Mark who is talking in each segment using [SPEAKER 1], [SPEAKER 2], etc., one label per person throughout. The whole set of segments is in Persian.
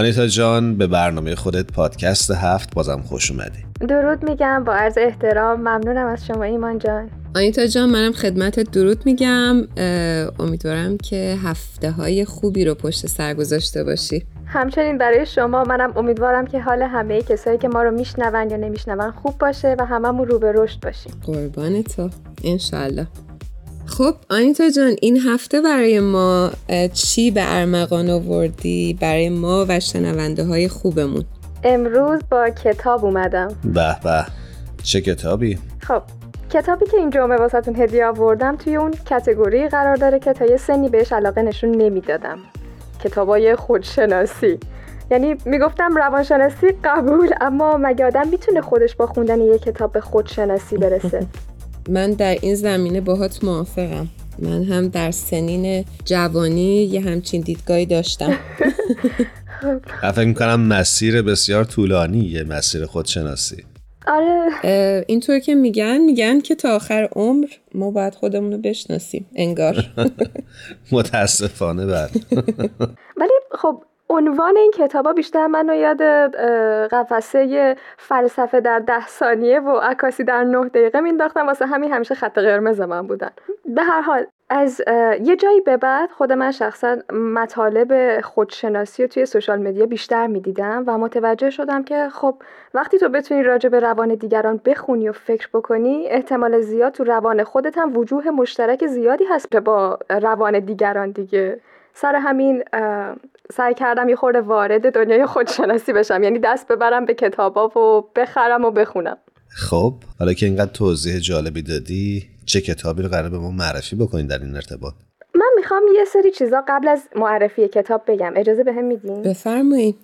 [SPEAKER 1] آنیتا جان به برنامه خودت پادکست هفت بازم خوش اومدی.
[SPEAKER 2] درود میگم با عرض احترام ممنونم از شما ایمان جان.
[SPEAKER 3] آنیتا جان منم خدمت درود میگم. امیدوارم که هفته های خوبی رو پشت سر گذاشته باشی.
[SPEAKER 2] همچنین برای شما منم امیدوارم که حال همه کسایی که ما رو میشنون یا نمیشنون خوب باشه و هممون رو به رشد باشیم.
[SPEAKER 3] قربان تو. انشالله خب آنیتا جان این هفته برای ما چی به ارمغان آوردی؟ برای ما و شنونده های خوبمون.
[SPEAKER 2] امروز با کتاب اومدم.
[SPEAKER 1] به به. چه کتابی؟
[SPEAKER 2] خب کتابی که این جمعه واسهتون هدیه آوردم توی اون کتگوری قرار داره که تا یه سنی بهش علاقه نشون نمی‌دادم. کتابای خودشناسی. یعنی می‌گفتم روانشناسی قبول اما مگه آدم می‌تونه خودش با خوندن یه کتاب به خودشناسی برسه؟
[SPEAKER 3] من در این زمینه باهات موافقم. من هم در سنین جوانی یه همچین دیدگاهی داشتم.
[SPEAKER 1] فکر می‌کنم مسیر بسیار طولانی یه مسیر خودشناسی.
[SPEAKER 2] آره.
[SPEAKER 3] اینطور که میگن میگن که تا آخر عمر ما باید خودمون رو بشناسیم انگار.
[SPEAKER 1] متاسفانه بعد
[SPEAKER 2] ولی خب عنوان این کتابا بیشتر منو یاد قفسه فلسفه در ده ثانیه و عکاسی در نه دقیقه مینداختم واسه همین همیشه خط قرمز من بودن. به هر حال از یه جایی به بعد خود من شخصا مطالب خودشناسی رو توی سوشال مدیا بیشتر می‌دیدم و متوجه شدم که خب وقتی تو بتونی راجع به روان دیگران بخونی و فکر بکنی احتمال زیاد تو روان خودت هم وجوه مشترک زیادی هست با روان دیگران دیگه. سر همین سعی کردم یه خورده وارد دنیای خودشناسی بشم. یعنی دست ببرم به کتابا و بخرم و بخونم.
[SPEAKER 1] خب حالا که اینقدر توضیح جالبی دادی چه کتابی رو قرار به ما معرفی بکنین در این ارتباط؟
[SPEAKER 2] من می‌خوام یه سری چیزا قبل از معرفی کتاب بگم. اجازه به هم میدین؟
[SPEAKER 3] بفرمایید.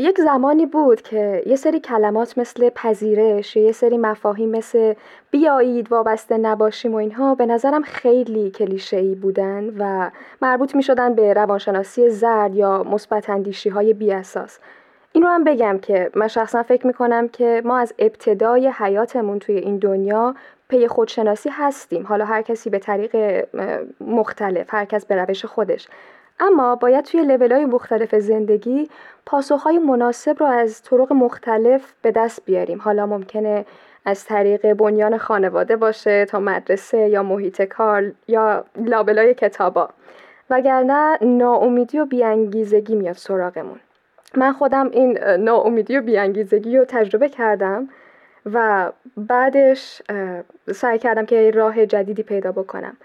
[SPEAKER 2] یک زمانی بود که یه سری کلمات مثل پذیرش یه سری مفاهیم مثل بیایید وابسته نباشیم و اینها به نظرم خیلی کلیشه‌ای بودن و مربوط می شدن به روانشناسی زرد یا مثبت اندیشی های بی اساس. این رو هم بگم که من شخصا فکر می کنم که ما از ابتدای حیاتمون توی این دنیا پی خودشناسی هستیم حالا هر کسی به طریق مختلف هر کس به روش خودش اما باید توی لیول های مختلف زندگی پاسخهای مناسب رو از طرق مختلف به دست بیاریم. حالا ممکنه از طریق بنیان خانواده باشه تا مدرسه یا محیط کار یا لابلای کتابا. وگرنه ناامیدی و بیانگیزگی میاد سراغمون. من خودم این ناامیدی و بیانگیزگی رو تجربه کردم و بعدش سعی کردم که راه جدیدی پیدا بکنم.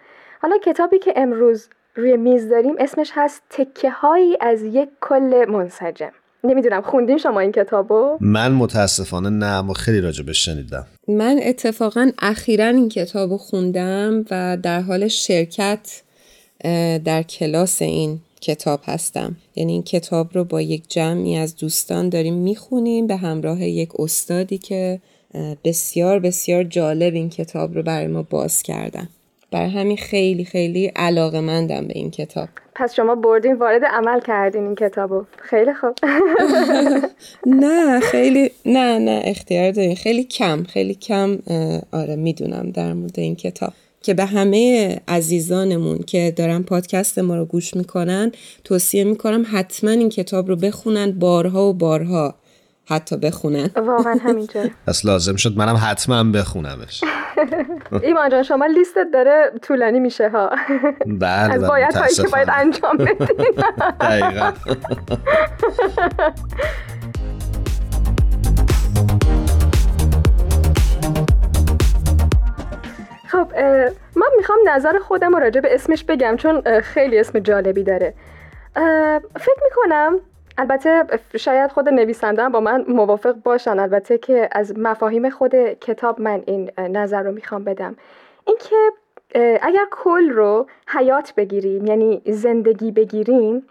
[SPEAKER 2] حالا کتابی که امروز روی میز داریم. اسمش هست تکه هایی از یک کل منسجم. نمی‌دونم خوندین شما این کتابو؟
[SPEAKER 1] من متاسفانه نه اما خیلی راجبش شنیدم.
[SPEAKER 3] من اتفاقا اخیرا این کتابو خوندم و در حال شرکت در کلاس این کتاب هستم. یعنی این کتاب رو با یک جمعی از دوستان داریم می‌خونیم به همراه یک استادی که بسیار بسیار جالب این کتاب رو برای ما باز کردن. برای همین خیلی خیلی علاقه مندم به این کتاب.
[SPEAKER 2] پس شما بردین وارد عمل کردین این کتابو. خیلی خوب.
[SPEAKER 3] نه خیلی نه نه اختیار دارین. خیلی کم خیلی کم آره می‌دونم در مورد این کتاب. که به همه عزیزانمون که دارن پادکست ما رو گوش می‌کنن توصیه می‌کنم حتما این کتاب رو بخونن بارها و بارها. حتی بخونن
[SPEAKER 2] واقعا همینطور.
[SPEAKER 1] پس لازم شد منم حتما بخونمش.
[SPEAKER 2] ایمان جان شما لیستت داره طولانی میشه ها.
[SPEAKER 1] بله
[SPEAKER 2] از
[SPEAKER 1] بله،
[SPEAKER 2] باید هایی که باید. انجام بدین.
[SPEAKER 1] دقیقا.
[SPEAKER 2] خب من می‌خوام نظر خودم رو راجع به اسمش بگم چون خیلی اسم جالبی داره. فکر می‌کنم البته شاید خود نویسنده با من موافق باشن. البته که از مفاهیم خود کتاب من این نظر رو می‌خوام بدم. اینکه اگر کل رو حیات بگیریم یعنی زندگی بگیریم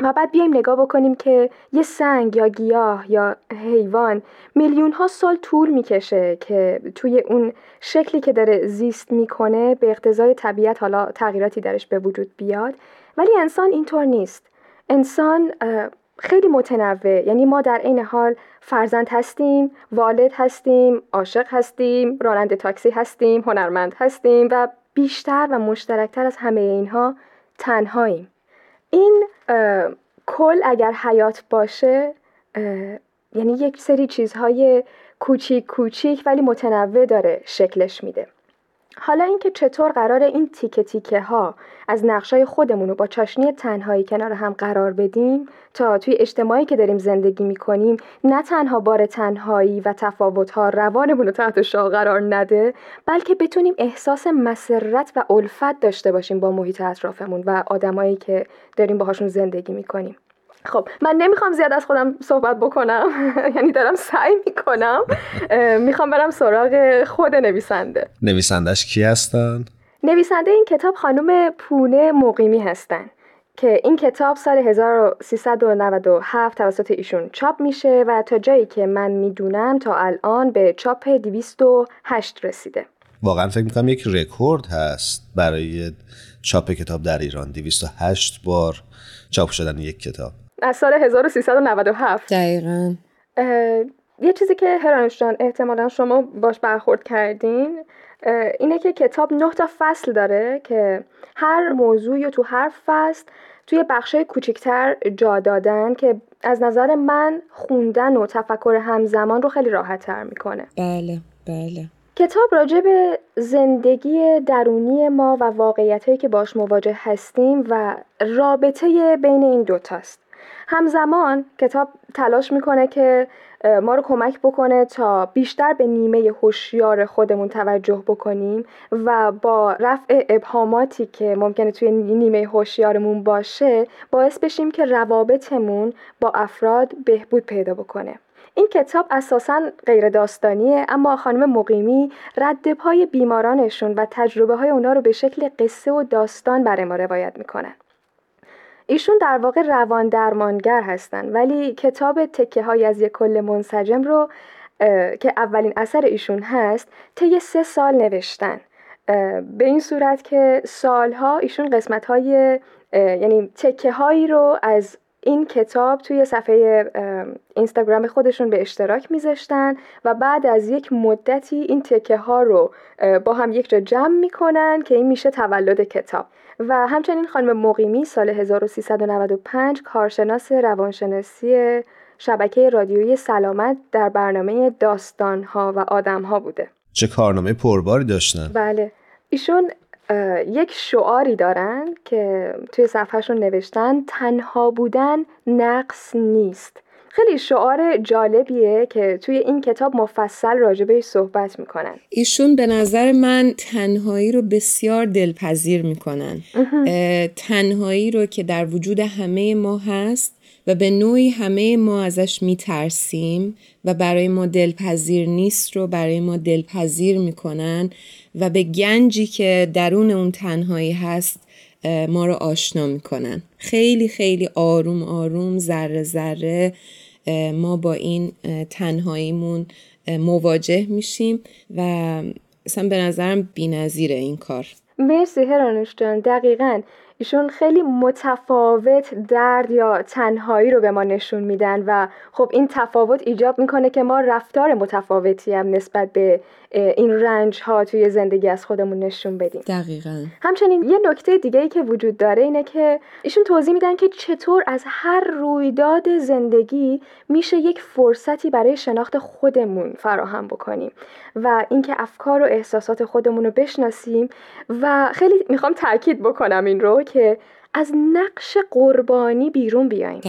[SPEAKER 2] و بعد بیایم نگاه بکنیم که یه سنگ یا گیاه یا حیوان میلیون ها سال طول می‌کشه که توی اون شکلی که داره زیست می‌کنه به اقتضای طبیعت حالا تغییراتی درش به وجود بیاد. ولی انسان اینطور نیست. انسان خیلی متنوع. یعنی ما در عین حال فرزند هستیم والد هستیم عاشق هستیم راننده تاکسی هستیم هنرمند هستیم و بیشتر و مشترکتر از همه اینها تنهاییم. این کل اگر حیات باشه یعنی یک سری چیزهای کوچیک کوچیک ولی متنوع داره شکلش میده. حالا اینکه چطور قرار این تیکه تیکه ها از نقشای خودمون رو با چاشنی تنهایی کنار هم قرار بدیم تا توی اجتماعی که داریم زندگی می‌کنیم نه تنها بار تنهایی و تفاوت ها روانمون رو تحت شاه قرار نده بلکه بتونیم احساس مسرت و الفت داشته باشیم با محیط اطرافمون و آدمایی که داریم باهاشون زندگی می‌کنیم. خب من نمی‌خوام زیاد از خودم صحبت بکنم. یعنی دارم سعی می‌کنم. می‌خوام برم سراغ خود نویسنده.
[SPEAKER 1] نویسندش کی هستن؟
[SPEAKER 2] نویسنده این کتاب خانم پونه مقیمی هستن که این کتاب سال 1397 توسط ایشون چاپ میشه و تا جایی که من می‌دونم تا الان به چاپ 208 رسیده.
[SPEAKER 1] واقعا فکر می‌کنم یک رکورد هست برای چاپ کتاب در ایران. 208 بار چاپ شدن یک کتاب.
[SPEAKER 2] از سال 1397
[SPEAKER 3] دقیقا.
[SPEAKER 2] یه چیزی که هرانوش جان احتمالا شما باش برخورد کردین اینه که کتاب نه تا فصل داره که هر موضوعی تو هر فصل توی بخشای کوچکتر جا دادن که از نظر من خوندن و تفکر همزمان رو خیلی راحت تر می‌کنه.
[SPEAKER 3] بله بله.
[SPEAKER 2] کتاب راجع به زندگی درونی ما و واقعیت که باش مواجه هستیم و رابطه بین این دوتاست. همزمان کتاب تلاش می‌کنه که ما رو کمک بکنه تا بیشتر به نیمه هوشیار خودمون توجه بکنیم و با رفع ابهاماتی که ممکنه توی نیمه هوشیارمون باشه باعث بشیم که روابطمون با افراد بهبود پیدا بکنه. این کتاب اساسا غیر داستانیه اما خانم مقیمی رد پای بیمارانشون و تجربه های اونا رو به شکل قصه و داستان برای ما روایت می‌کنن ایشون در واقع روان درمانگر هستن ولی کتاب تکه های از یک کل منسجم رو که اولین اثر ایشون هست طی سه سال نوشتن. به این صورت که سالها ایشون قسمت های یعنی تکه هایی رو از این کتاب توی صفحه اینستاگرام خودشون به اشتراک میذاشتن و بعد از یک مدتی این تکه ها رو با هم یک جا جمع می‌کنن که این میشه تولد کتاب. و همچنین خانم مقیمی سال 1395 کارشناس روانشناسی شبکه رادیویی سلامت در برنامه داستانها و آدمها بوده.
[SPEAKER 1] چه کارنامه پرباری داشتن.
[SPEAKER 2] بله. ایشون یک شعاری دارن که توی صفحهشون نوشتن تنها بودن نقص نیست. خیلی شعار جالبیه که توی این کتاب مفصل راجبش صحبت می‌کنن.
[SPEAKER 3] ایشون به نظر من تنهایی رو بسیار دلپذیر می‌کنن. تنهایی رو که در وجود همه ما هست و به نوعی همه ما ازش میترسیم و برای ما دلپذیر نیست رو برای ما دلپذیر می‌کنن و به گنجی که درون اون تنهایی هست ما رو آشنا می‌کنن. خیلی خیلی آروم آروم ذره ذره ما با این تنهاییمون مواجه میشیم و اصلا به نظرم نظیره این کار.
[SPEAKER 2] مرسی هرانوش جان. دقیقا. ایشون خیلی متفاوت درد یا تنهایی رو به ما نشون میدن و خب این تفاوت ایجاب می‌کنه که ما رفتار متفاوتی هم نسبت به این رنج ها توی زندگی از خودمون نشون بدیم.
[SPEAKER 3] دقیقا.
[SPEAKER 2] همچنین یه نکته دیگه ای که وجود داره اینه که ایشون توضیح میدن که چطور از هر رویداد زندگی میشه یک فرصتی برای شناخت خودمون فراهم بکنیم و اینکه افکار و احساسات خودمون رو بشناسیم و خیلی می‌خوام تاکید بکنم این رو که از نقش قربانی بیرون بیایم.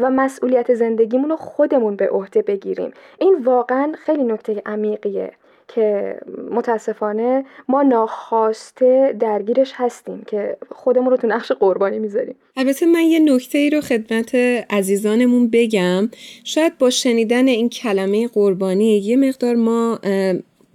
[SPEAKER 2] و مسئولیت زندگیمون رو خودمون به عهده بگیریم. این واقعا خیلی نکته عمیقیه که متاسفانه ما ناخواسته درگیرش هستیم که خودمون رو تو نقش قربانی می‌ذاریم.
[SPEAKER 3] البته من یه نکته ای رو خدمت عزیزانمون بگم. شاید با شنیدن این کلمه قربانی یه مقدار ما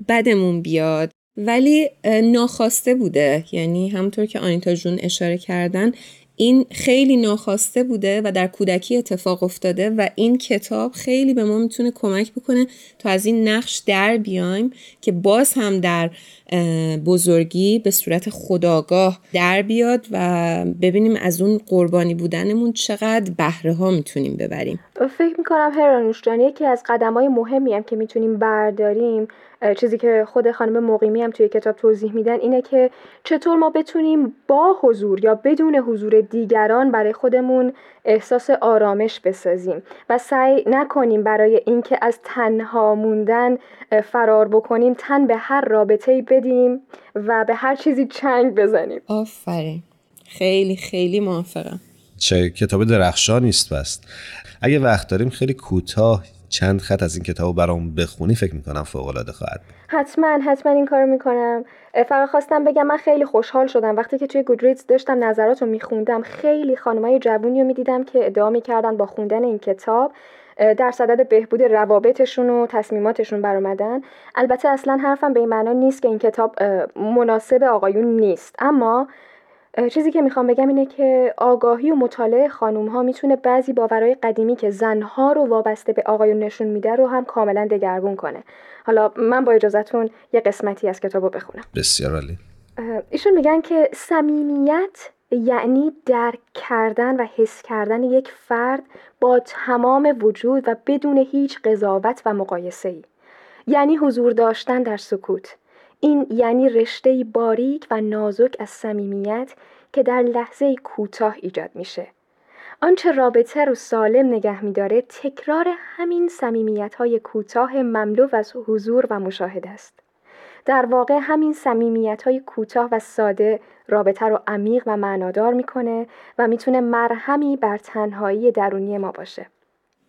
[SPEAKER 3] بدمون بیاد. ولی ناخواسته بوده. یعنی همونطور که آنیتا جون اشاره کردن این خیلی ناخواسته بوده و در کودکی اتفاق افتاده و این کتاب خیلی به ما می‌تونه کمک بکنه تا از این نقش در بیایم که باز هم در بزرگی به صورت خداگاه در بیاد و ببینیم از اون قربانی بودنمون چقدر بهره ها می‌تونیم ببریم.
[SPEAKER 2] فکر می‌کنم هرانوش جان یکی از قدم های مهمی هم که می‌تونیم برداریم چیزی که خود خانم مقیمی هم توی کتاب توضیح میدن اینه که چطور ما بتونیم با حضور یا بدون حضور دیگران برای خودمون احساس آرامش بسازیم و سعی نکنیم برای اینکه از تنها موندن فرار بکنیم تن به هر رابطه بدیم و به هر چیزی چنگ بزنیم.
[SPEAKER 3] آفرین. خیلی خیلی موافقم.
[SPEAKER 1] چه کتاب درخشانی است بست اگه وقت داریم خیلی کوتاه چند خط از این کتاب برام بخونی فکر می‌کنم فوق العاده خواهد
[SPEAKER 2] حتما حتما این کارو می‌کنم. فقط خواستم بگم من خیلی خوشحال شدم. وقتی که توی گودریدز داشتم نظرات رو میخوندم خیلی خانمای جوونی رو می‌دیدم که ادعا می‌کردن با خوندن این کتاب در صدد بهبود روابطشون و تصمیماتشون برآمدن. البته اصلا حرفم به این معنا نیست که این کتاب مناسب آقایون نیست. اما چیزی که می‌خوام بگم اینه که آگاهی و مطالعه خانوم ها می‌تونه بعضی باورهای قدیمی که زنها رو وابسته به آقایون نشون میده رو هم کاملا دگرگون کنه. حالا من با اجازهتون یه قسمتی از کتاب رو بخونم.
[SPEAKER 1] بسیار عالی.
[SPEAKER 2] ایشون میگن که صمیمیت یعنی درک کردن و حس کردن یک فرد با تمام وجود و بدون هیچ قضاوت و مقایسه ای. یعنی حضور داشتن در سکوت. این یعنی رشته باریک و نازک از صمیمیت که در لحظه کوتاه ایجاد میشه. آنچه رابطه رو سالم نگه میداره تکرار همین صمیمیت های کوتاه مملو از حضور و مشاهده است. در واقع همین صمیمیت های کوتاه و ساده رابطه رو عمیق و معنادار می‌کنه و می‌تونه مرهمی بر تنهایی درونی ما باشه.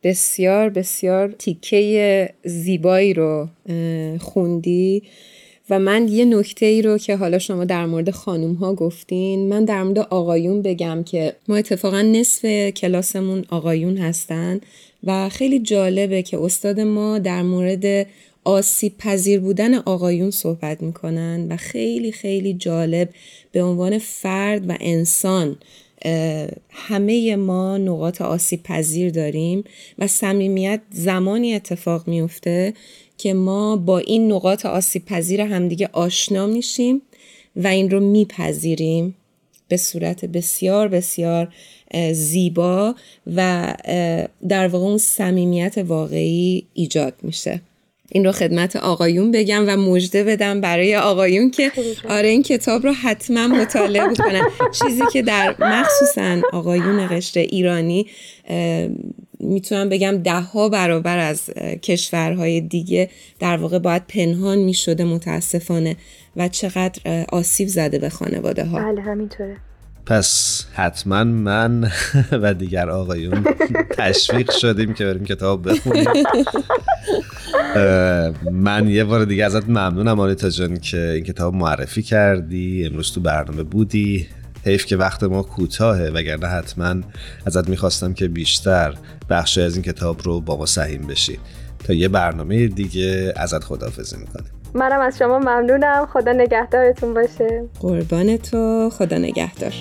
[SPEAKER 3] بسیار بسیار تیکه زیبایی رو خوندی. و من یه نکته ای رو که حالا شما در مورد خانوم ها گفتین من در مورد آقایون بگم که ما اتفاقا نصف کلاسمون آقایون هستن و خیلی جالبه که استاد ما در مورد آسیب پذیر بودن آقایون صحبت می‌کنن و خیلی خیلی جالب به عنوان فرد و انسان همه ما نقاط آسیب پذیر داریم و صمیمیت زمانی اتفاق میفته که ما با این نقاط آسیب پذیر همدیگه آشنا میشیم و این رو میپذیریم به صورت بسیار بسیار زیبا و در واقع اون صمیمیت واقعی ایجاد میشه. این رو خدمت آقایون بگم و مژده بدم برای آقایون که آره این کتاب رو حتما مطالعه بکنن. چیزی که در مخصوصا آقایون قشر ایرانی می‌تونم بگم ده ها برابر از کشورهای دیگه در واقع باید پنهان می‌شده متاسفانه و چقدر آسیب زده به خانواده ها
[SPEAKER 2] بله همینطوره.
[SPEAKER 1] پس حتما من و دیگر آقایون تشویق شدیم که بریم کتاب بخونیم. من یه بار دیگه ازت ممنونم آنیتا جان که این کتاب معرفی کردی. امروز تو برنامه بودی. حیف که وقت ما کوتاهه وگرنه حتما ازت می‌خواستم که بیشتر بخشی از این کتاب رو با ما سهیم بشی. تا یه برنامه دیگه ازت خدافزی می‌کنیم.
[SPEAKER 2] منم از شما ممنونم. خدا نگهدارتون باشه.
[SPEAKER 3] قربان تو. خدا نگهدار.